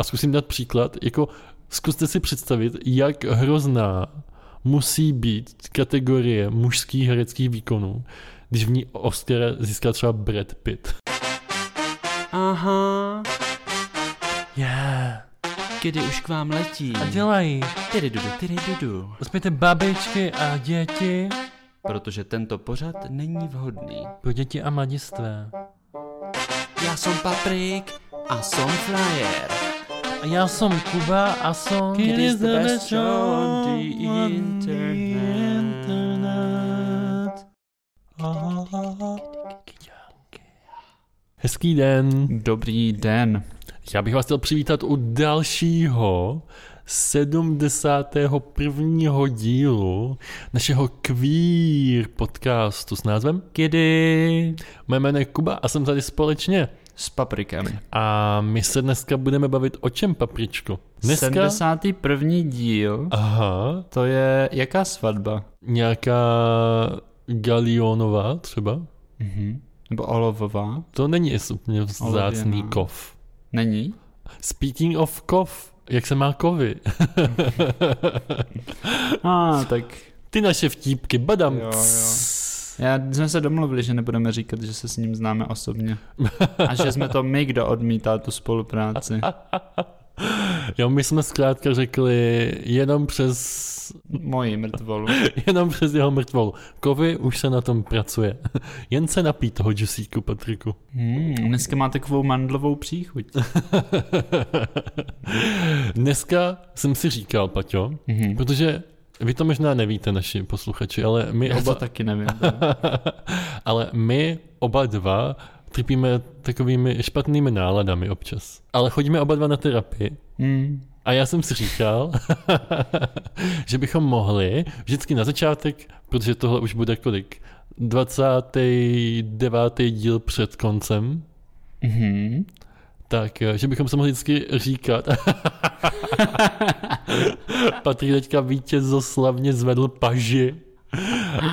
a zkusím dát příklad, jako zkuste si představit, jak hrozná musí být kategorie mužských hereckých výkonů, když v ní Oscar získá třeba Brad Pitt. Aha, Yeah. kdy už k vám letí. A dělají. Tyry dudu, tyry dudu. Uspějte babičky a děti Protože tento pořad není vhodný. pro děti a mladistvé. Já jsem Paprik a jsem Flyer. A já jsem Kuba a jsem It is the best show on the internet. Hezký den. Dobrý den. Já bych vás chtěl přivítat u dalšího 71. dílu našeho queer podcastu s názvem Kdy Moje jméno je Kuba a jsem tady společně. S Paprikem. A my se dneska budeme bavit o čem, papričko? Dneska? 71. díl. Aha, To je jaká svatba? nějaká Galionová třeba? Mhm. Nebo olovová? To není úplně vzácný Olověná. kov. Není? Speaking of kov, jak se má kovy? A, ah, tak Ty naše vtípky, badam. Jo, jo. Já jsme se domluvili, že nebudeme říkat, že se s ním známe osobně. A že jsme to my, kdo odmítá tu spolupráci. Jo, my jsme zkrátka řekli jenom přes, Moji mrtvolu. jenom přes jeho mrtvolu. Kovy už se na tom pracuje. Jen se napí toho džusíku, Patriku. Hmm, dneska má takovou mandlovou příchuť. Dneska jsem si říkal, Paťo, Mhm. protože vy to možná nevíte, naši posluchači, ale my Já oba, to taky nevím. ale my oba dva trpíme takovými špatnými náladami občas. Ale chodíme oba dva na terapii Hmm. a já jsem si říkal, že bychom mohli vždycky na začátek, protože tohle už bude kolik, 29. díl před koncem, Mhm. Tak že bychom se mohli vždycky říkat. Patrik teďka vítězoslavně zvedl paži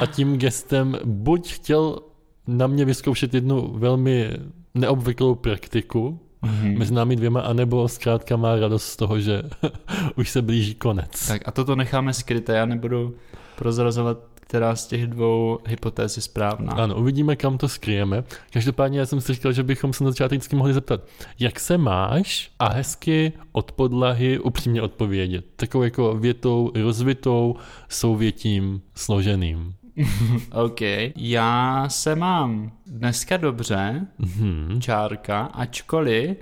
a tím gestem buď chtěl na mě vyzkoušet jednu velmi neobvyklou praktiku Mhm. mezi námi dvěma, anebo zkrátka má radost z toho, že už se blíží konec. Tak a toto necháme skryté, já nebudu prozrazovat, která z těch dvou hypotéz je správná. Ano, uvidíme, kam to skryjeme. Každopádně já jsem si říkal, že bychom se na začátek vždycky mohli zeptat, jak se máš a hezky od podlahy upřímně odpovědět. Takovou jako větou rozvitou, souvětím, složeným. OK. Já se mám dneska dobře, Mhm. čárka, ačkoliv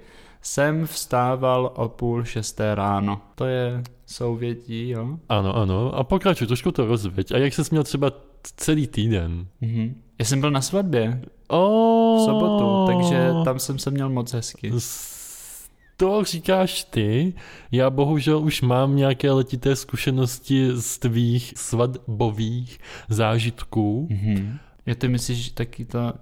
jsem vstával o půl šesté ráno. To je souvětí, jo? Ano, ano. A pokračuj, trošku to rozveď. A jak se měl třeba celý týden? Mhm. Já jsem byl na svatbě Oh, v sobotu, takže tam jsem se měl moc hezky. To říkáš ty. Já bohužel už mám nějaké letité zkušenosti z tvých svatbových zážitků. Mhm. Jo, ty myslíš, že taky to...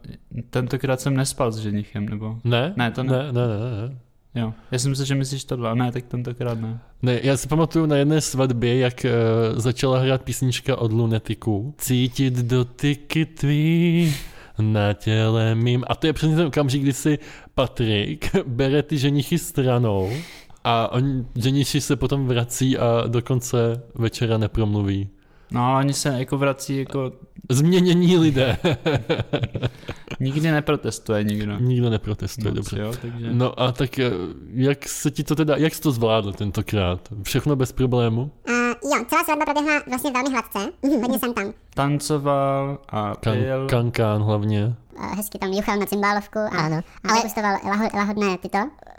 Tentokrát jsem nespal s ženichem, nebo... Ne? Ne, to ne. Ne, ne, ne, ne. Jo. Já jsem myslel, že myslíš tohle, a ne, tak tentokrát ne. Ne, já si pamatuju na jedné svatbě, jak uh, začala hrát písnička od Lunetiku. Cítit dotyky tvý na těle mým. A to je přesně ten okamžik, kdy si Patrik bere ty ženichy stranou a oni, ženiši se potom vrací a do konce večera nepromluví. No ale oni se jako vrací, jako Změnění lidé. nikdy neprotestuje nikdo. Nikdo neprotestuje, Moc, dobře. Jo, takže... No a tak eh, jak se ti to teda, jak jsi to zvládl tentokrát? Všechno bez problému? Uh, jo, celá svatba proběhla vlastně velmi hladce. Mhm, hodně jsem tam. Tancoval a Kan, pil. kankán hlavně. Uh, hezky tam juchal na cymbálovku a ano, ale gustoval laho, lahodné tyto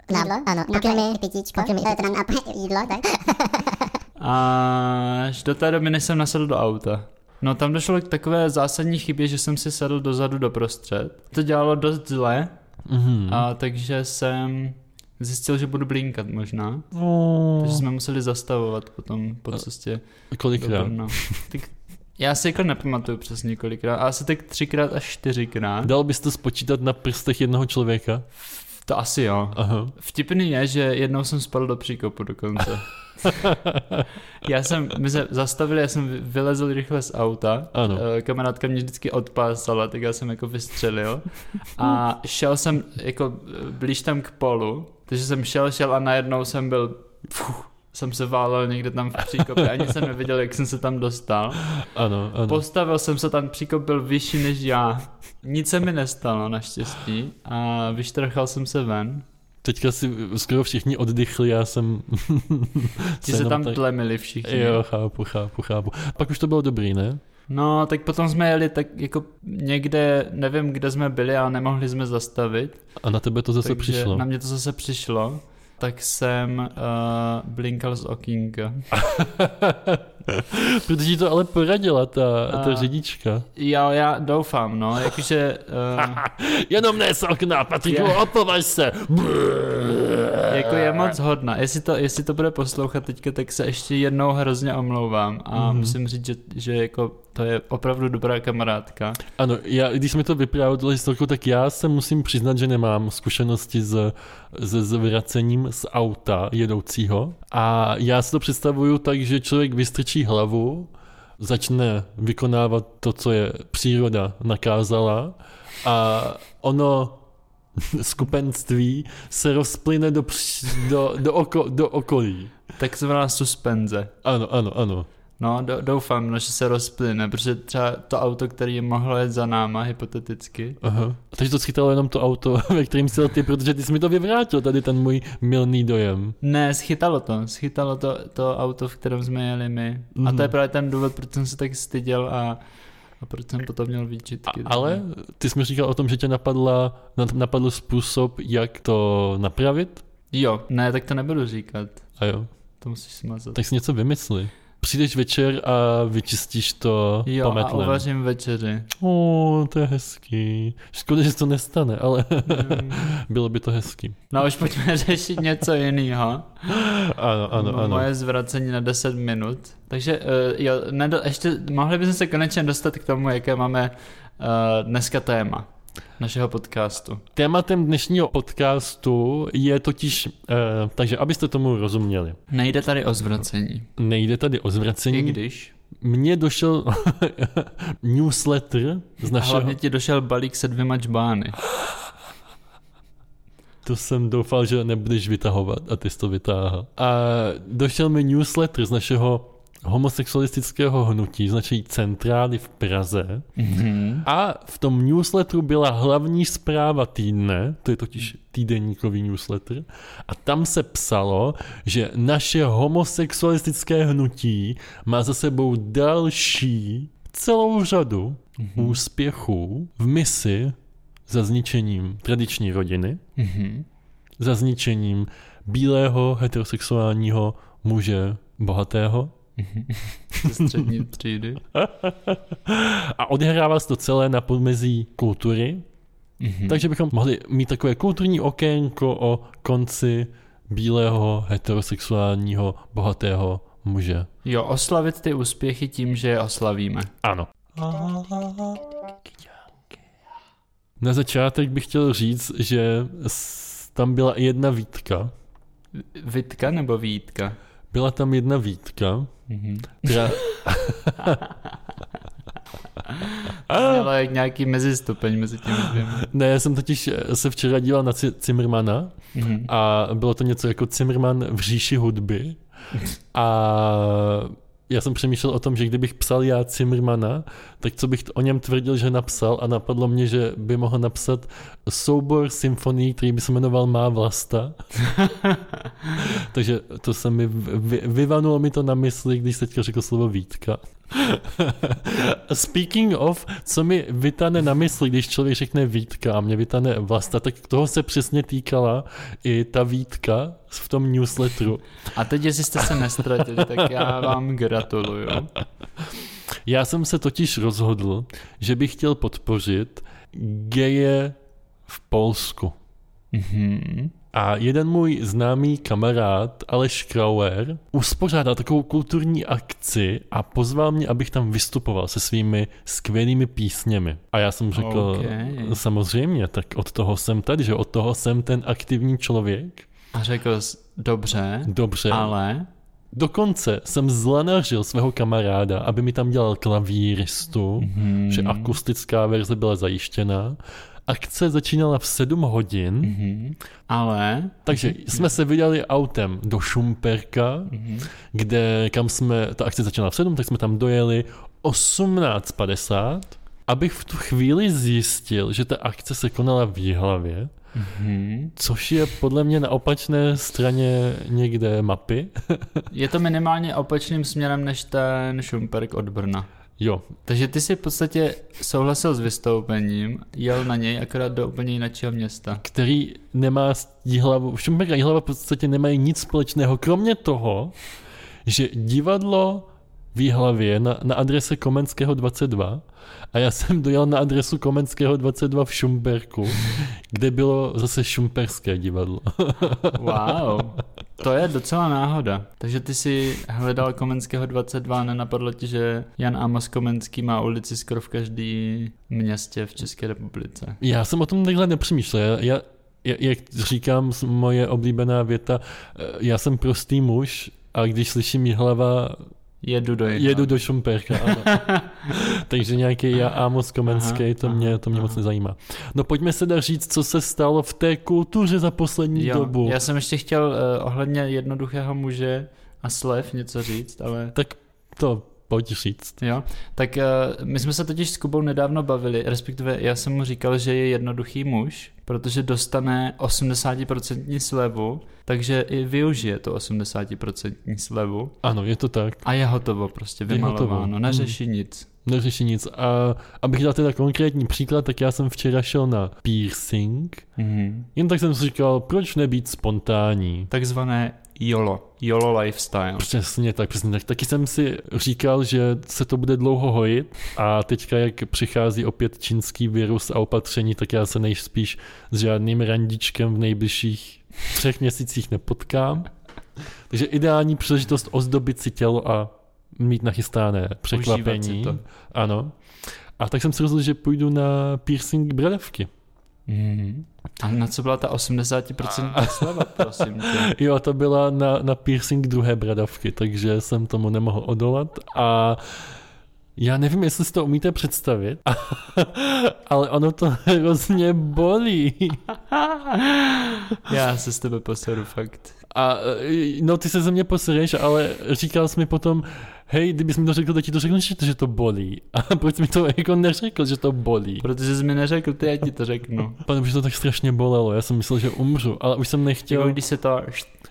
jídlo. Ano, pokrmy, pitíčko, pokrmy, teda nápoje, jídlo, tak. Až do té doby, než jsem nasedl do auta. No tam došlo k takové zásadní chybě, že jsem si sedl dozadu doprostřed. To dělalo dost zle, Mhm. a takže jsem zjistil, že budu blinkat možná. Oh. Takže jsme museli zastavovat potom po cestě do Kolikrát? Tak já si jako nepamatuju přesně kolikrát, ale asi tak třikrát až čtyřikrát. Dal bys to spočítat na prstech jednoho člověka? To asi jo. Aha. Vtipný je, že jednou jsem spadl do příkopu dokonce. já jsem, my jsme zastavili, já jsem vy- vylezl rychle z auta, Ano. Eh, kamarádka mě vždycky odpásala, tak já jsem jako vystřelil a šel jsem jako eh, blíž tam k polu Takže jsem šel, šel a najednou jsem byl, fuh, jsem se válel někde tam v příkopě, ani jsem neviděl, jak jsem se tam dostal. Ano, ano. Postavil jsem se tam, příkop byl vyšší než já. Nic se mi nestalo naštěstí a vyštrchal jsem se ven. Teďka si skoro všichni oddychli, já jsem... Ti se tam tak- tlemili všichni. Jo, chápu, chápu, chápu. Pak už to bylo dobrý, ne? No, tak potom jsme jeli tak jako někde, nevím, kde jsme byli, ale nemohli jsme zastavit. A na tebe to zase takže přišlo. na mě to zase přišlo. Tak jsem uh, blinkal z okýnka. Protože ti to ale poradila ta, ta A- řidička. Já, já doufám, no, jakože... Uh, Jenom ne z okna, Patriku, Je. opovaž se. jako je moc hodná. Jestli to, jestli to bude poslouchat teďka, tak se ještě jednou hrozně omlouvám a Mhm. mm-hmm. musím říct, že, že jako to je opravdu dobrá kamarádka. Ano, já, když mi to vyprávěl tohle historku, tak já se musím přiznat, že nemám zkušenosti s, s, s vracením z auta jedoucího. A já si to představuju tak, že člověk vystrčí hlavu, začne vykonávat to, co je příroda nakázala a ono skupenství se rozplyne do, do, do, oko, do okolí. Takzvaná suspenze. Ano, ano, ano. No, do, doufám, no, že se rozplyne, protože třeba to auto, který mohlo jet za náma, hypoteticky, Aha. Takže to schytalo jenom to auto, ve kterým jsi ty, protože ty jsi mi to vyvrátil, tady ten můj milný dojem. Ne, schytalo to. Schytalo to, to auto, v kterém jsme jeli my. Mm-hmm. A to je Mhm. právě ten důvod, proč jsem se tak styděl a, a proč jsem potom měl A, výčitky. ale ty jsi mi říkal o tom, že tě napadla, na- napadl způsob, jak to napravit? Jo, ne, tak to nebudu říkat. A jo, To musíš smazat. tak si něco vymysli. Přijdeš večer a vyčistíš to jo, a pametlem. uvařím večeři. O, to je hezký. Škoda, že se to nestane, ale Mm. bylo by to hezký. No už pojďme řešit něco jiného. Ano, ano, ano. Moje zvracení na 10 minut. Takže uh, jo, nedo, ještě mohli bychom se konečně dostat k tomu, jaké máme uh, dneska téma našeho podcastu. Tématem dnešního podcastu je totiž, eh, takže abyste tomu rozuměli, Nejde tady o zvracení. nejde tady o I zvracení. když. Mně došel newsletter z A našeho... hlavně ti došel balík se dvěma čbány. To jsem doufal, že nebudeš vytahovat a ty jsi to vytáhl. A došel mi newsletter z našeho homosexualistického hnutí, z naší centrály v Praze. Mm-hmm. A v tom newsletteru byla hlavní zpráva týdne, to je totiž týdenníkový newsletter, a tam se psalo, že naše homosexualistické hnutí má za sebou další celou řadu Mhm. úspěchů v misi za zničením tradiční rodiny, Mm-hmm. za zničením bílého heterosexuálního muže bohatého Ze střední třídy. a odehrává se to celé na podmezí kultury, Mm-hmm. takže bychom mohli mít takové kulturní okénko o konci bílého heterosexuálního bohatého muže. Jo, oslavit ty úspěchy tím, že je oslavíme. Ano. Na začátek bych chtěl říct, že tam byla jedna výtka. Vitka nebo výtka? Byla tam jedna výtka, Mm-hmm. která... Ale jak nějaký mezistupeň mezi těmi dvěma. Ne, já jsem totiž se včera díval na Ci- Zimmermana Mm-hmm. a bylo to něco jako Zimmerman v říši hudby a já jsem přemýšlel o tom, že kdybych psal já Zimmermana, tak co bych o něm tvrdil, že napsal a napadlo mě, že by mohl napsat soubor symfonií, který by se jmenoval Má vlasta. Takže to se mi vy, vyvanulo mi to na mysli, když teďka řekl slovo Vítka. Speaking of, co mi vytane na mysli, když člověk řekne Vítka a mě vytane vlasta, tak toho se přesně týkala i ta Vítka v tom newsletteru. A teď, jestli jste se nestratili, tak já vám gratuluju. Já jsem se totiž rozhodl, že bych chtěl podpořit geje v Polsku. Mm-hmm. A jeden můj známý kamarád, Aleš Krauer, uspořádal takovou kulturní akci a pozval mě, abych tam vystupoval se svými skvělými písněmi. A já jsem řekl, Okay. samozřejmě, tak od toho jsem tady, že od toho jsem ten aktivní člověk. A řekl jsi, dobře, Dobře. ale... Dokonce jsem zlanařil svého kamaráda, aby mi tam dělal klavíristu, Mm-hmm. že akustická verze byla zajištěna Akce začínala v 7 hodin, Mhm. Ale... takže jsme se vydali autem do Šumperka, Mhm. kde, kam jsme, ta akce začínala v 7, tak jsme tam dojeli 18.50, abych v tu chvíli zjistil, že ta akce se konala v Jihlavě, Mhm. což je podle mě na opačné straně někde mapy. Je to minimálně opačným směrem než ten Šumperk od Brna. Jo, Takže ty si v podstatě souhlasil s vystoupením, jel na něj akorát do úplně jiného města. který nemá Jihlavu, Šumperk a Jihlava v podstatě nemají nic společného, kromě toho, že divadlo v Jihlavě na, na adrese Komenského 22 a já jsem dojel na adresu Komenského 22 v Šumperku, kde bylo zase šumperské divadlo. Wow, to je docela náhoda. Takže ty si hledal Komenského 22 a nenapadlo ti, že Jan Amos Komenský má ulici skoro v každém městě v České republice. Já jsem o tom takhle nepřemýšlel. Já, já, jak říkám, moje oblíbená věta, eh, já jsem prostý muž a když slyším Jihlava, Jedu do Jihlavy. jedu do Šumperka. Takže nějaký já Amos Komenský, Aha, to mě, to mě moc aha. nezajímá. No pojďme se dá říct, co se stalo v té kultuře za poslední Jo, dobu. já jsem ještě chtěl uh, ohledně jednoduchého muže a slev něco říct, ale Tak to pojď říct. jo. Tak uh, my jsme se totiž s Kubou nedávno bavili, respektive já jsem mu říkal, že je jednoduchý muž, protože dostane 80% slevu, takže i využije to 80% slevu Ano, je to tak. a je hotovo prostě vymalováno, neřeší nic. Neřeší nic. A abych dal teda konkrétní příklad, tak já jsem včera šel na piercing. Mhm. Jen tak jsem si říkal, proč nebýt spontánní. Takzvané YOLO, YOLO lifestyle. Přesně tak, přesně tak. Taky jsem si říkal, že se to bude dlouho hojit a teďka, jak přichází opět čínský virus a opatření, tak já se nejspíš s žádným randičkem v nejbližších třech měsících nepotkám. Takže ideální příležitost ozdobit si tělo a mít nachystané překvapení. to. Ano. A tak jsem si rozhodl, že půjdu na piercing bradavky. Mhm. A na co byla ta 80% sleva, prosím tě? Jo, to byla na, na piercing druhé bradavky, takže jsem tomu nemohl odolat a já nevím, jestli si to umíte představit, ale ono to hrozně bolí. Já se s tebe poseru fakt. A e, no, ty se ze mě posereš, ale říkal jsi mi potom, hej, kdybys mi to řekl, tak ti to řeknu, že to, že to bolí. A proč mi to jako neřekl, že to bolí? Protože jsi mi neřekl, ty já ti to řeknu. Pane, už to tak strašně bolelo, já jsem myslel, že umřu, ale už jsem nechtěl. když se to...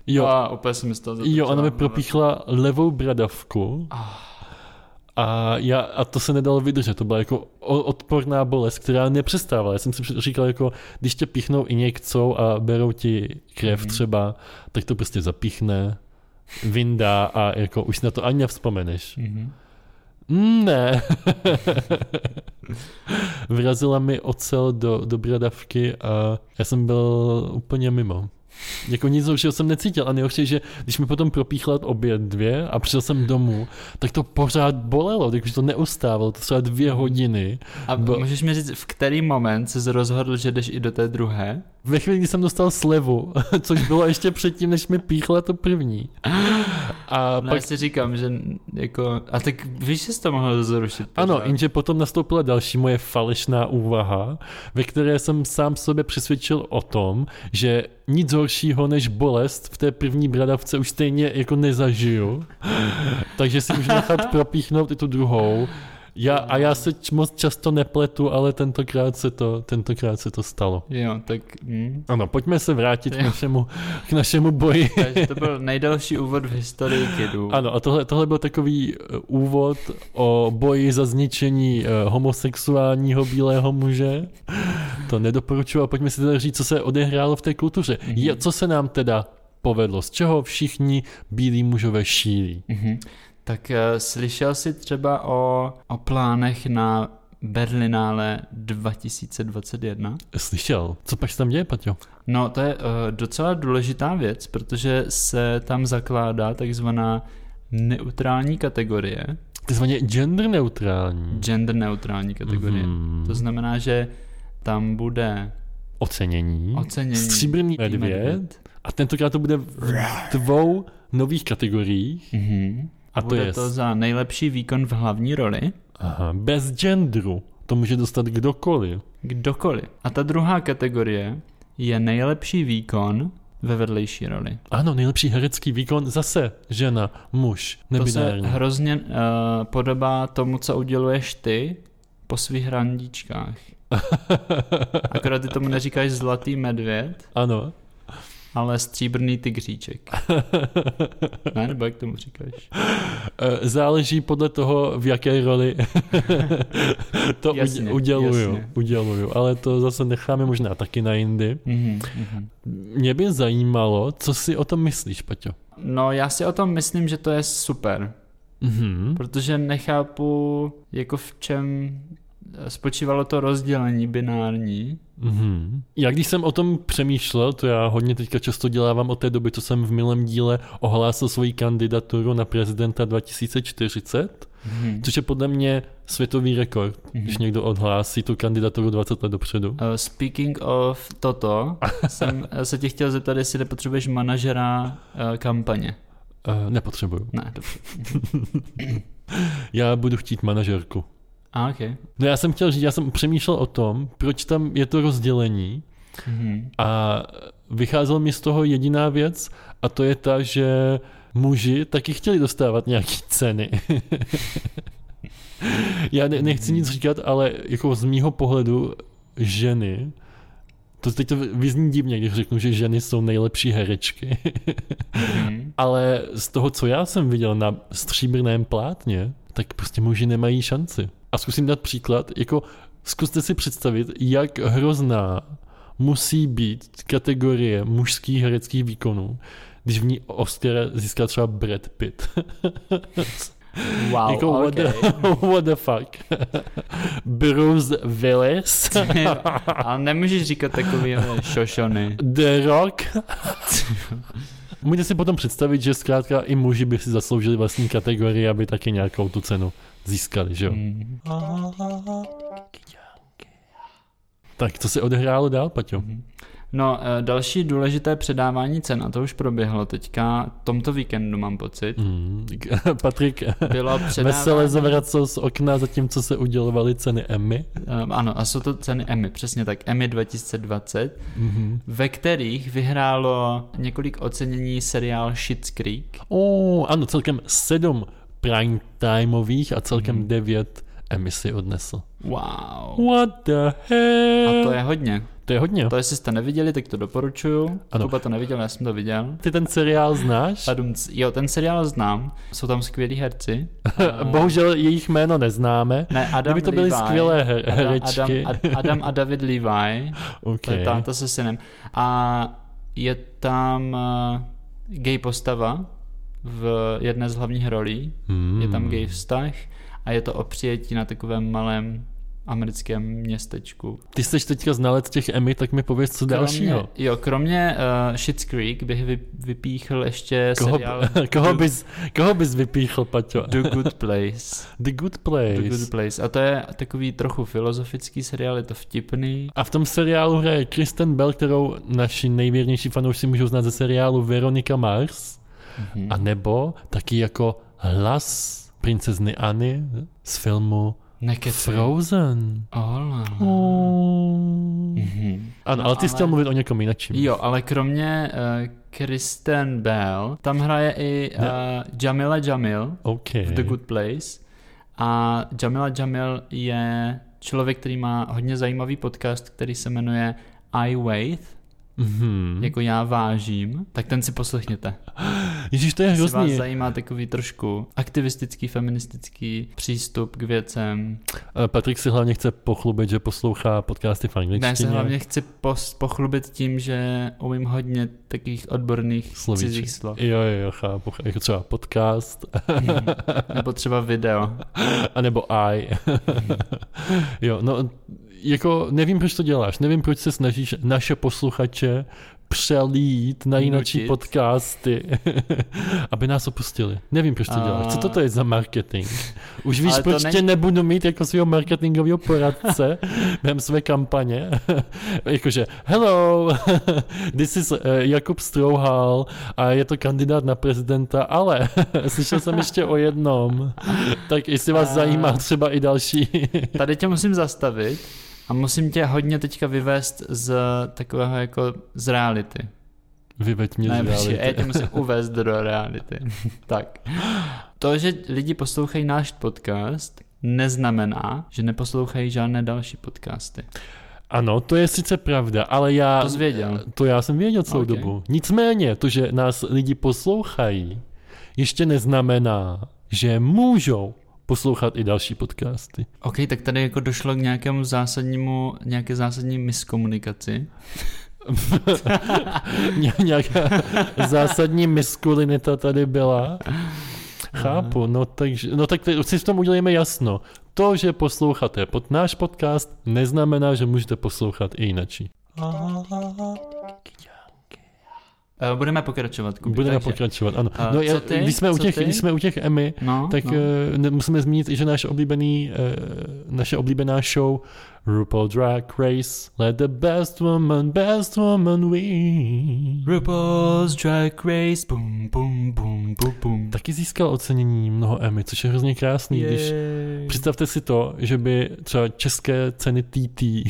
Jo, A úplně jsem z toho Jo, ona mi hlava. propíchla levou bradavku a, já, a to se nedalo vydržet. To byla jako odporná bolest, která nepřestávala. Já jsem si říkal, jako, když tě píchnou injekcou a berou ti krev Mhm. třeba, tak to prostě zapíchne, vyndá a jako už na to ani nevzpomeneš. Mhm. Mm, Ne. Vrazila mi ocel do, do bradavky a já jsem byl úplně mimo. Jako nic horšího jsem necítil a nejhorší, že když mi potom propíchla obě dvě a přišel jsem domů, tak to pořád bolelo, takže to neustávalo, to třeba dvě hodiny. A Bo- můžeš mi říct, v který moment jsi rozhodl, že jdeš i do té druhé? Ve chvíli, kdy jsem dostal slevu, což bylo ještě předtím, než mi píchla to první. A No pak já si říkám, že jako... A tak víš, že jsi to mohl zrušit. Ano, pořád. jenže potom nastoupila další moje falešná úvaha, ve které jsem sám sobě přesvědčil o tom, že nic horšího než bolest v té první bradavce už stejně jako nezažiju, takže si můžu nechat propíchnout i tu druhou. Já, a já se moc často nepletu, ale tentokrát se to, tentokrát se to stalo. Jo, tak... Hm. Ano, pojďme se vrátit k Jo. našemu, k našemu boji. Takže to byl nejdelší úvod v historii kidů. Ano, a tohle, tohle byl takový eh, úvod o boji za zničení eh, homosexuálního bílého muže. To nedoporučuji a pojďme si teda říct, co se odehrálo v té kultuře. Mhm. Je, co se nám teda povedlo, z čeho všichni bílí mužové šílí. Mhm. Tak uh, slyšel jsi třeba o, o plánech na Berlinále 2021? Slyšel. Co pak se tam děje, Paťo? No, to je uh, docela důležitá věc, protože se tam zakládá takzvaná neutrální kategorie, Takzvaně gender neutrální. gender neutrální kategorie. Mhm. To znamená, že tam bude Ocenění. ocenění Stříbrný medvěd. A tentokrát to bude v dvou nových kategoriích. Mhm. A to bude je to za nejlepší výkon v hlavní roli. Aha, bez genderu. To může dostat kdokoliv. kdokoliv. A ta druhá kategorie je nejlepší výkon ve vedlejší roli. Ano, nejlepší herecký výkon zase žena, muž, To se nebinární. hrozně uh, podobá tomu, co uděluješ ty po svých randíčkách. Akorát ty tomu neříkáš zlatý medvěd, Ano. Ale stříbrný tygříček. Ne, nebo jak tomu říkáš? Eh, Záleží podle toho, v jaké roli to Jasně, uděluju, jasně. uděluju. Ale to zase necháme možná taky na jindy. Mhm, mhm. Mě by zajímalo, co si o tom myslíš, Paťo. No já si o tom myslím, že to je super, Mhm. protože nechápu, jako v čem spočívalo to rozdělení binární. Mhm. Já když jsem o tom přemýšlel, to já hodně teďka často dělávám od té doby, co jsem v milém díle ohlásil svoji kandidaturu na prezidenta 2040, Mhm. což je podle mě světový rekord, Mhm. když někdo odhlásí tu kandidaturu 20 let dopředu. Uh, speaking of toto, jsem eh, se tě chtěl zeptat, jestli nepotřebuješ manažera uh, kampaně. Uh, nepotřebuju. Ne, dobře. Já budu chtít manažerku. A, okay. No já jsem chtěl říct, já jsem přemýšlel o tom, proč tam je to rozdělení Mhm. a vycházela mi z toho jediná věc a to je ta, že muži taky chtěli dostávat nějaký ceny. já ne, nechci nic říkat, ale jako z mýho pohledu ženy, to teď to vyzní divně, když řeknu, že ženy jsou nejlepší herečky, Mhm. ale z toho, co já jsem viděl na stříbrném plátně, tak prostě muži nemají šanci. A zkusím dát příklad, jako zkuste si představit, jak hrozná musí být kategorie mužských hereckých výkonů, když v ní Oscar získá třeba Brad Pitt. Wow, jako what, okay. the, what the fuck. Bruce Willis, Ale nemůžeš říkat takový šošony. The Rock. Můžete si potom představit, že zkrátka i muži by si zasloužili vlastní kategorii, aby taky nějakou tu cenu získali, že jo? Mhm. Tak co se odehrálo dál, Paťo? No, eh, další důležité předávání cen, a to už proběhlo teďka, tomto víkendu mám pocit, Mm. Patrik bylo vesele předávání... zavracel z okna, zatímco se udělovaly ceny Emmy. Um, ano, a jsou to ceny Emmy, přesně tak, Emmy 2020, Mm-hmm. ve kterých vyhrálo několik ocenění seriál Schitt's Creek. Oh, ano, celkem sedm prime timeových a celkem Mhm. devět Emmy si odnesl. Wow. What the hell? A to je hodně. To je hodně. To jestli jste neviděli, tak to doporučuju. Ano. Kuba to neviděl, já jsem to viděl. Ty ten seriál znáš? Padumc. Jo, ten seriál znám, jsou tam skvělí herci. Bohužel jejich jméno neznáme. Ne, Adam Kdyby to byly Levi, skvělé her- Adam, herečky. Adam, Ad- Adam a David Levi, to Okay. je táta se synem. A je tam uh, gay postava v jedné z hlavních rolí. Hmm. Je tam gay vztah a je to o přijetí na takovém malém americkém městečku. Ty jsi teďka znalec těch Emmy, tak mi pověz, co dalšího. Kromě, jo, kromě uh, Schitt's Creek bych vy, vypíchl ještě Koho, seriál koho, The, bys, koho bys vypíchl, Paťo? The Good Place. The Good Place. The Good Place. A to je takový trochu filozofický seriál, je to vtipný. A v tom seriálu hraje Kristen Bell, kterou naši nejvěrnější fanoušci můžou znát ze seriálu Veronica Mars, Mhm. a nebo taky jako hlas princezny Anny z filmu Nekecej. Frozen. Oh. Mhm. Ano, No, ale ty jsi chtěl mluvit o někom jiném. Jo, ale kromě uh, Kristen Bell, tam hraje i uh, Jamila Jamil OK. v The Good Place. A Jamila Jamil je člověk, který má hodně zajímavý podcast, který se jmenuje I Wait, Mhm. jako já vážím, tak ten si poslechněte. Ježíš, to je Jestli vás hrozný. zajímá takový trošku aktivistický, feministický přístup k věcem. Eh, Patrik si hlavně chce pochlubit, že poslouchá podcasty v angličtině. Ne, se hlavně chci pos- pochlubit tím, že umím hodně takových odborných Slovíček. cizích slov. Jo, jo, jo, chápu. Jako třeba podcast, Mhm. Nebo třeba video. anebo I. jo, no, jako nevím, proč to děláš. Nevím, proč se snažíš naše posluchače přelít na jináčí podcasty, aby nás opustili. Nevím, proč to A- děláš. Co toto je za marketing? Už víš, Ale proč není- tě nebudu mít jako svého marketingového poradce během své kampaně? Jakože, hello, this is uh, Jakub Strouhal a je to kandidát na prezidenta, ale slyšel jsem ještě o jednom. Tak jestli vás A- zajímá třeba i další. Tady tě musím zastavit, A musím tě hodně teďka vyvést z takového jako z reality. Vyveď mě Ne, z reality. já tě musím uvést do reality. tak. To, že lidi poslouchají náš podcast, neznamená, že neposlouchají žádné další podcasty. Ano, to je sice pravda, ale já... To věděl. To já jsem věděl celou Ok. dobu. Nicméně, to, že nás lidi poslouchají, ještě neznamená, že můžou poslouchat i další podcasty. OK, tak tady jako došlo k nějakému zásadnímu, nějaké zásadní miskomunikaci. Ně- Nějaká zásadní miskulinita tady byla. Chápu, no, takže, no tak teď si v tom udělejme jasno. To, že posloucháte pod náš podcast, neznamená, že můžete poslouchat i jinačí. Eh, Budeme pokračovat, Kubi. Budeme takže, pokračovat, ano. A No, já, ty? Když, jsme u těch, když jsme u těch Emmy, No, tak no. eh, musíme zmínit i, že náš oblíbený, eh, naše oblíbená show RuPaul Drag Race Let the best woman, best woman win. RuPaul's Drag Race, bum, bum, bum, bum, bum. Taky získal ocenění mnoho Emmy, což je hrozně krásný, když Jej. Představte si to, že by třeba české ceny TT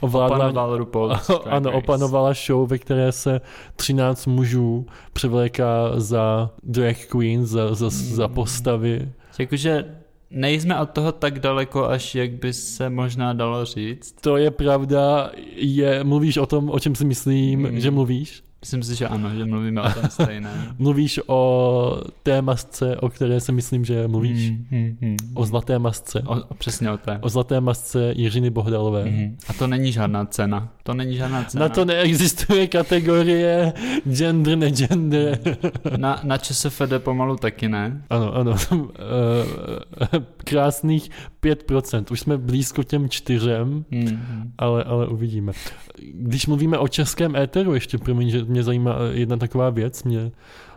ovládla, Opanoval RuPaul's Drag ano, Race. opanovala show, ve které se 13 mužů převléká za drag queen, za, za, za postavy. Jakože nejsme od toho tak daleko, až jak by se možná dalo říct. To je pravda, je, mluvíš o tom, o čem si myslím, Mm. že mluvíš? Myslím si, že ano, že mluvíme o tom stejném. Mluvíš o té masce, o které si myslím, že mluvíš. Mm, mm, mm. O zlaté masce. O, o, přesně o té. O zlaté masce Jiřiny Bohdalové. Mhm. A to není žádná cena. To není žádná cena. Na to neexistuje kategorie gender, negender. Na, na ČSFD pomalu taky ne. Ano, ano. Eh, Krásných 5%. Už jsme blízko těm čtyřem, Mhm. ale, ale uvidíme. Když mluvíme o českém éteru, ještě promiň, že mě zajímá jedna taková věc, mě,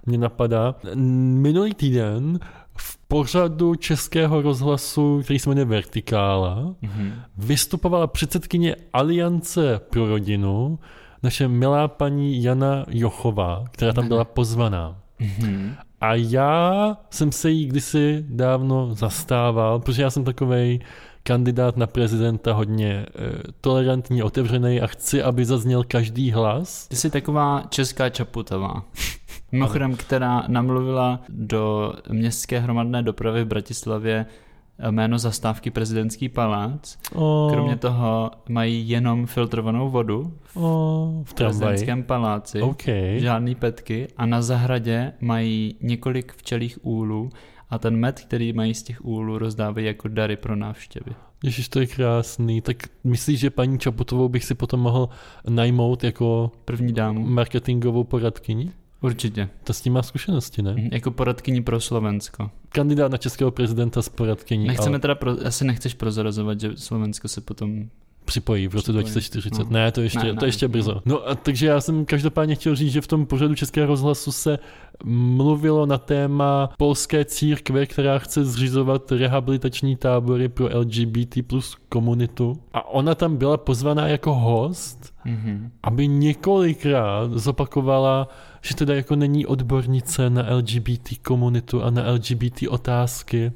mě napadá. Minulý týden v pořadu českého rozhlasu, který se jmenuje Vertikála, Mhm. vystupovala předsedkyně Aliance pro rodinu, naše milá paní Jana Jochová, která tam byla pozvaná. Mhm. A já jsem se jí kdysi dávno zastával, protože já jsem takovej kandidát na prezidenta hodně e, tolerantní, otevřený a chci, aby zazněl každý hlas. Ty jsi taková česká čaputová. Mimochodem, která namluvila do městské hromadné dopravy v Bratislavě jméno zastávky prezidentský palác. O, Kromě toho mají jenom filtrovanou vodu v v tramvaji. prezidentském paláci. OK. Žádný petky a na zahradě mají několik včelých úlů a ten med, který mají z těch úlů, rozdávají jako dary pro návštěvy. Ježiš, to je krásný. Tak myslíš, že paní Čaputovou bych si potom mohl najmout jako První dámu? marketingovou poradkyni? Určitě. Ta s tím má zkušenosti, ne? Jako poradkyní pro Slovensko. Kandidát na českého prezidenta s poradkyní Nechceme ale teda, pro, asi nechceš prozrazovat, že Slovensko se potom... připojí v roce Připojí. 2040. No. Ne, to ještě, Ne, ne, ne, to ještě no. brzo. No a takže já jsem každopádně chtěl říct, že v tom pořadu Českého rozhlasu se mluvilo na téma polské církve, která chce zřizovat rehabilitační tábory pro LGBT plus komunitu. A ona tam byla pozvaná jako host, Mhm. aby několikrát zopakovala, že teda jako není odbornice na LGBT komunitu a na LGBT otázky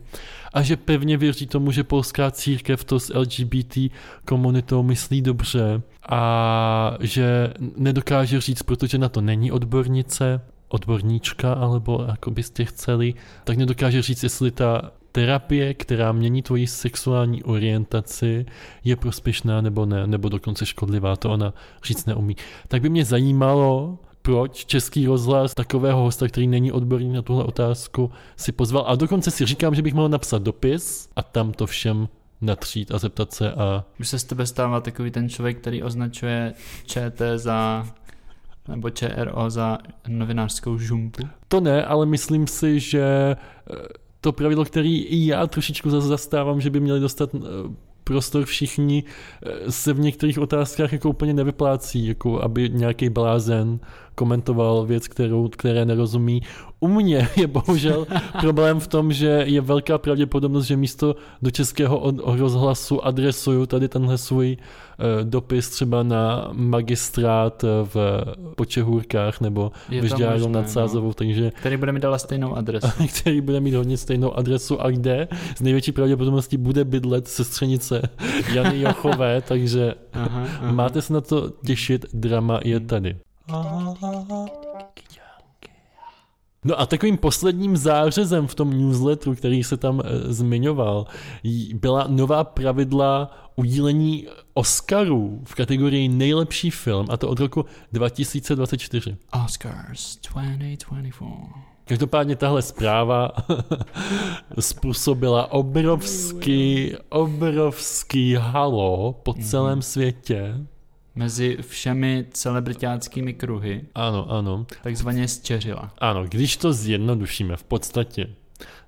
a že pevně věří tomu, že polská církev to s LGBT komunitou myslí dobře a že nedokáže říct, protože na to není odbornice, odborníčka, alebo jako byste chceli, tak nedokáže říct, jestli ta terapie, která mění tvoji sexuální orientaci, je prospěšná nebo ne, nebo dokonce škodlivá, to ona říct neumí. Tak by mě zajímalo, proč český rozhlas takového hosta, který není odborný na tuhle otázku, si pozval. A dokonce si říkám, že bych mohl napsat dopis a tam to všem natřít a zeptat se a Už se z tebe stává takový ten člověk, který označuje ČT za nebo ČRO za novinářskou žumpu. To ne, ale myslím si, že eh, to pravidlo, který i já trošičku zase zastávám, že by měli dostat eh, prostor všichni, eh, se v některých otázkách jako úplně nevyplácí, jako aby nějaký blázen komentoval věc, kterou, které nerozumí. U mě je bohužel problém v tom, že je velká pravděpodobnost, že místo do českého rozhlasu adresuju tady tenhle svůj eh, dopis třeba na magistrát eh, v Počehůrkách nebo v Žďáru nad Sázovou, takže Který bude mi dala stejnou adresu. který bude mít hodně stejnou adresu a kde z největší pravděpodobností bude bydlet sestřenice Jany Jochové, takže Aha, aha. máte se na to těšit, drama je tady. No a takovým posledním zářezem v tom newsletteru, který se tam e, zmiňoval, byla nová pravidla udílení Oscarů v kategorii nejlepší film, a to od roku 2024. Oscars 2024. Každopádně tahle zpráva způsobila obrovský, obrovský halo po celém světě. Mezi všemi celebritáckými kruhy Ano, ano. takzvaně zčeřila. Ano, když to zjednodušíme v podstatě,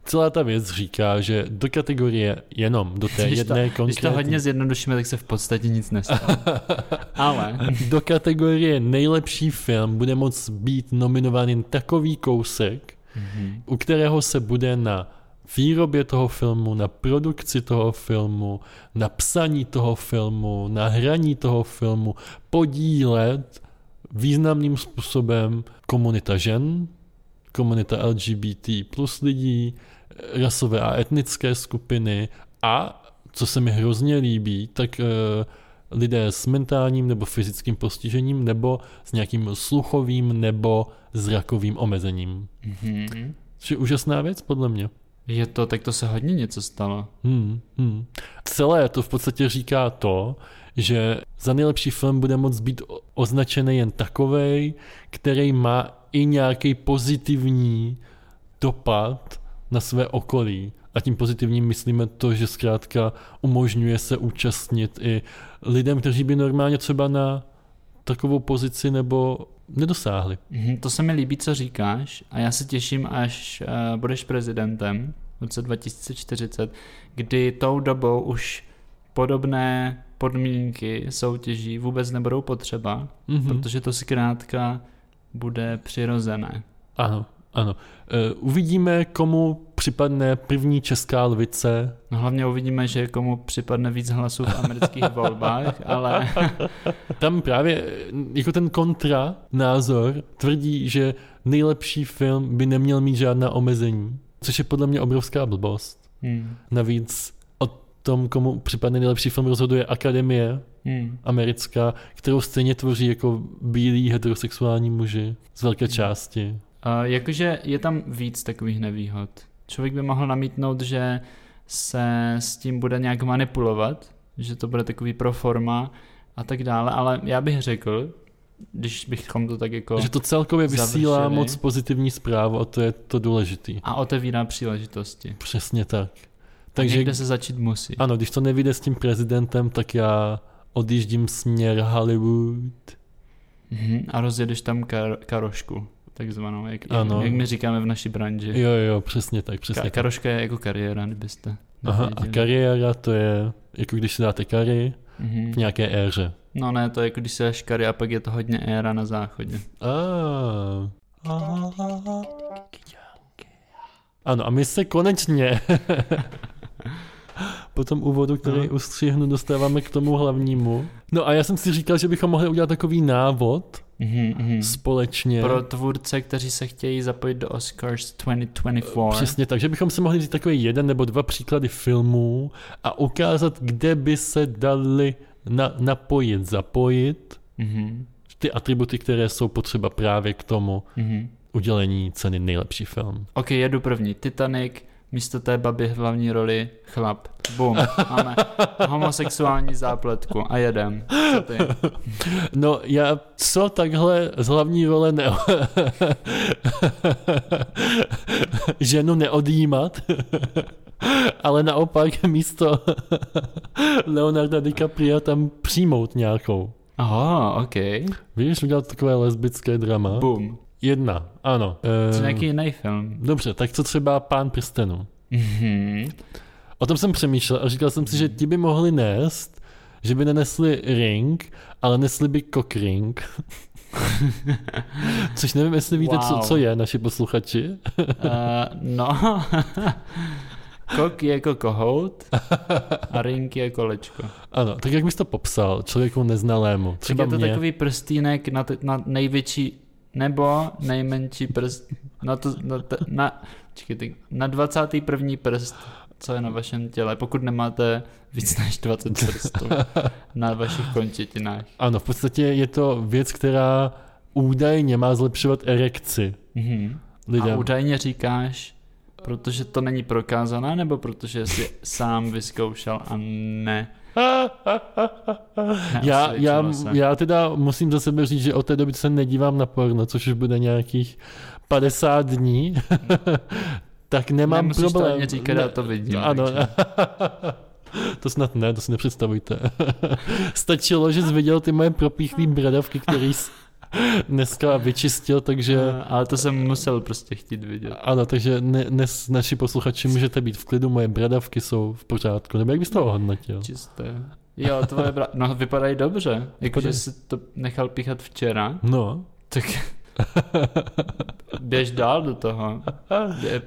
celá ta věc říká, že do kategorie jenom do té Když to- jedné Když to konkrétní... hodně zjednodušíme, tak se v podstatě nic nestane. Ale Do kategorie nejlepší film bude moct být nominován jen takový kousek, Mhm. u kterého se bude na výrobě toho filmu, na produkci toho filmu, na psaní toho filmu, na hraní toho filmu podílet významným způsobem komunita žen, komunita LGBT plus lidí, rasové a etnické skupiny a, co se mi hrozně líbí, tak eh, lidé s mentálním nebo fyzickým postižením nebo s nějakým sluchovým nebo zrakovým omezením. Mhm. Což je úžasná věc, podle mě. Je to, tak to se hodně něco stalo. Hmm, hmm. Celé to v podstatě říká to, že za nejlepší film bude moct být označený jen takovej, který má i nějaký pozitivní dopad na své okolí. A tím pozitivním myslíme to, že zkrátka umožňuje se účastnit i lidem, kteří by normálně třeba na takovou pozici nebo nedosáhli. Mhm, To se mi líbí, co říkáš a já se těším, až uh, budeš prezidentem v roce 2040, kdy tou dobou už podobné podmínky soutěží vůbec nebudou potřeba, Mhm. protože to zkrátka bude přirozené. Ano, ano. E, uvidíme, komu připadne první česká lvice. No hlavně uvidíme, že komu připadne víc hlasů v amerických volbách, ale Tam právě jako ten kontra názor tvrdí, že nejlepší film by neměl mít žádná omezení, což je podle mě obrovská blbost. hmm, Navíc o tom, komu připadne nejlepší film, rozhoduje akademie hmm, americká, kterou stejně tvoří jako bílí heterosexuální muži z velké části. A jakože je tam víc takových nevýhod. Člověk by mohl namítnout, že se s tím bude nějak manipulovat, že to bude takový pro forma a tak dále, ale já bych řekl, když bychom to tak jako... Že to celkově vysílá Završili. moc pozitivní zprávu a to je to důležitý. A otevírá příležitosti. Přesně tak. Takže Takže někde se začít musí. ano, když to nevyjde s tím prezidentem, tak já odjíždím směr Hollywood. Mhm, A rozjedeš tam kar- karošku, takzvanou, jak, Ano. jak my říkáme v naší branži. Jo, jo, přesně tak, přesně Ka- karoška je jako kariéra, kdybyste Aha, a kariéra to je, jako když si dáte kary Mhm. v nějaké éře. No ne, to je jako když se dáš kary a pak je to hodně éra na záchodě. Ah. Ano, a my se konečně po tom úvodu, který Aha. ustřihnu, dostáváme k tomu hlavnímu. No a já jsem si říkal, že bychom mohli udělat takový návod Mhm, mhm. společně. Pro tvůrce, kteří se chtějí zapojit do Oscars 2024. Přesně tak, že bychom si mohli vzít takový jeden nebo dva příklady filmů a ukázat, kde by se dali na, napojit, zapojit Mhm, ty atributy, které jsou potřeba právě k tomu mhm. udělení ceny nejlepší film. Ok, jedu první. Titanic, místo té baby v hlavní roli chlap. Bum, máme homosexuální zápletku a jedem. Co ty? No já co takhle z hlavní role ne... ženu neodjímat, ale naopak místo Leonarda DiCapria tam přijmout nějakou. Aha, ok. Víš, udělat takové lesbické drama. Bum. Jedna, ano. Co Eh, nějaký jiný film? Dobře, tak co třeba Pán prstenů? Mhm. O tom jsem přemýšlel a říkal jsem si, že ti by mohli nést, že by nenesli ring, ale nesli by cock ring. Což nevím, jestli víte, co, Wow. co je naši posluchači. Uh, no, kok je jako kohout a ring je kolečko. Ano, tak jak bys to popsal člověku neznalému? Tak Třeba je to mě. takový prstínek na, t- na největší nebo nejmenší prst na to, na, t- na, čekajte, na 21. prst, co je na vašem těle, pokud nemáte víc než 20 prstů na vašich končetinách. Ano, v podstatě je to věc, která údajně má zlepšovat erekci Mhm. lidem. A údajně říkáš, protože to není prokázané, nebo protože jsi sám vyzkoušel a ne? Já, já, se. já teda musím za sebe říct, že od té doby se nedívám na porno, což už bude nějakých 50 dní, tak nemám Nemusíš to problém. ani říkat, já to vidím, Ano. to snad ne, to si nepředstavujte. Stačilo, že jsi viděl ty moje propíchlý bradavky, který dneska vyčistil, takže... Ale to jsem musel prostě chtít vidět. Ano, takže ne, dnes naši posluchači můžete být v klidu, moje bradavky jsou v pořádku. Nebo jak bys to ohodnotil? Čisté. Jo, tvoje bra... No, vypadají dobře. Jakože jsi to nechal píchat včera, No, tak běž dál do toho.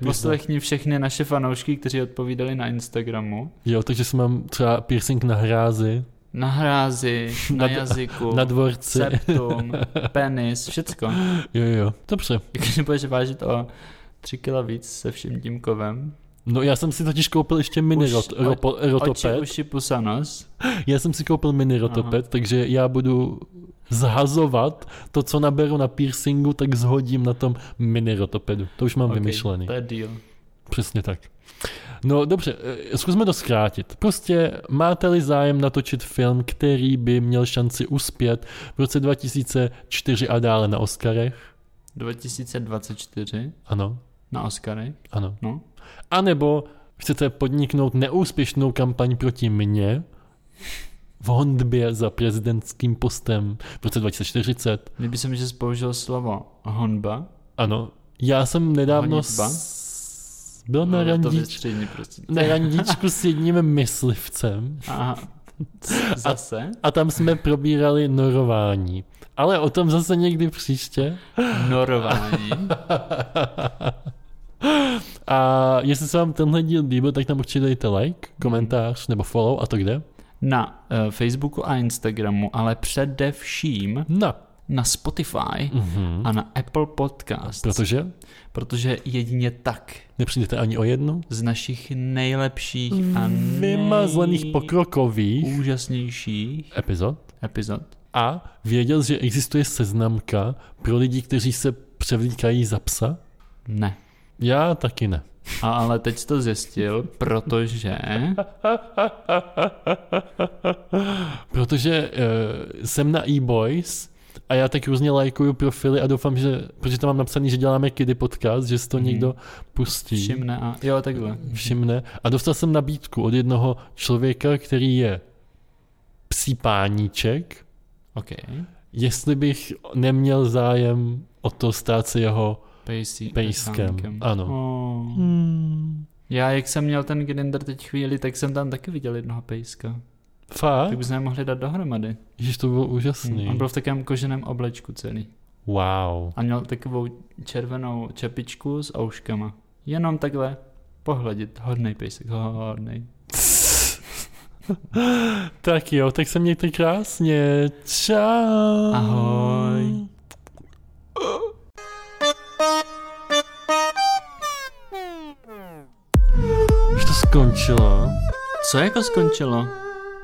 Poslechni všechny naše fanoušky, kteří odpovídali na Instagramu. jo, takže si mám třeba piercing na hrázi, Na hrázi, na Na jazyku, na dvorci. septum, penis, všecko. Jo, jo, dobře. Jakože budeš vážit o 3 kila víc se vším tím kovem. No já jsem si totiž koupil ještě mini Už rot, o- ropo, Oči, rotoped. uši, pusa, nos. Já jsem si koupil mini rotoped, takže já budu zhazovat to, co naberu na piercingu, tak zhodím na tom mini rotopedu. To už mám Ok, vymyšlený. To je deal. Přesně tak. No dobře, eh, zkusme to zkrátit. Prostě máte-li zájem natočit film, který by měl šanci uspět v roce 2004 a dále na Oscarech? 2024 Ano, na Oscary. ano. No. A nebo chcete podniknout neúspěšnou kampaň proti mně v honbě za prezidentským postem v roce 2040? Líbí se mi, že jsi použil slovo honba. Ano, já jsem nedávno Honitba? Byl na, No, vystřídni prostě. na randičku s jedním myslivcem A zase? a tam jsme probírali norování. Ale o tom zase někdy příště. Norování. A jestli se vám tenhle díl líbil, tak tam určitě dejte like, komentář nebo follow a to kde? Na uh, Facebooku a Instagramu, ale především No, na Spotify mhm. a na Apple Podcasts. protože Protože jedině tak nepřijdete ani o jednu. z našich nejlepších a Vymazlených pokrokových nejúžasnějších epizod. epizod. A věděl, že existuje seznamka pro lidi, kteří se převlíkají za psa? Ne. Já taky ne. A ale teď jsi to zjistil, protože... Protože uh, jsem na e-boys a já tak různě lajkuju profily a doufám, že, protože tam mám napsaný, že děláme Kiddy podcast, že si to Mhm. někdo pustí, Všimne a... Jo, takhle. všimne. A dostal jsem nabídku od jednoho člověka, který je psí páníček, OK. jestli bych neměl zájem o to stát se jeho Pejsí, Pejskem, ano. Oh. hmm. Já, jak jsem měl ten Grinder teď chvíli, tak jsem tam taky viděl jednoho pejska. Fakt? Tak bychom je mohli dát dohromady. Ježiš, to bylo úžasný. On byl v takovém koženém oblečku celý. Wow. A měl takovou červenou čepičku s ouškama. Jenom takhle pohledit. Hodnej pejsek, hodnej. Tak jo, tak se mějte krásně. Čau. Ahoj. Už to skončilo. Co jako skončilo?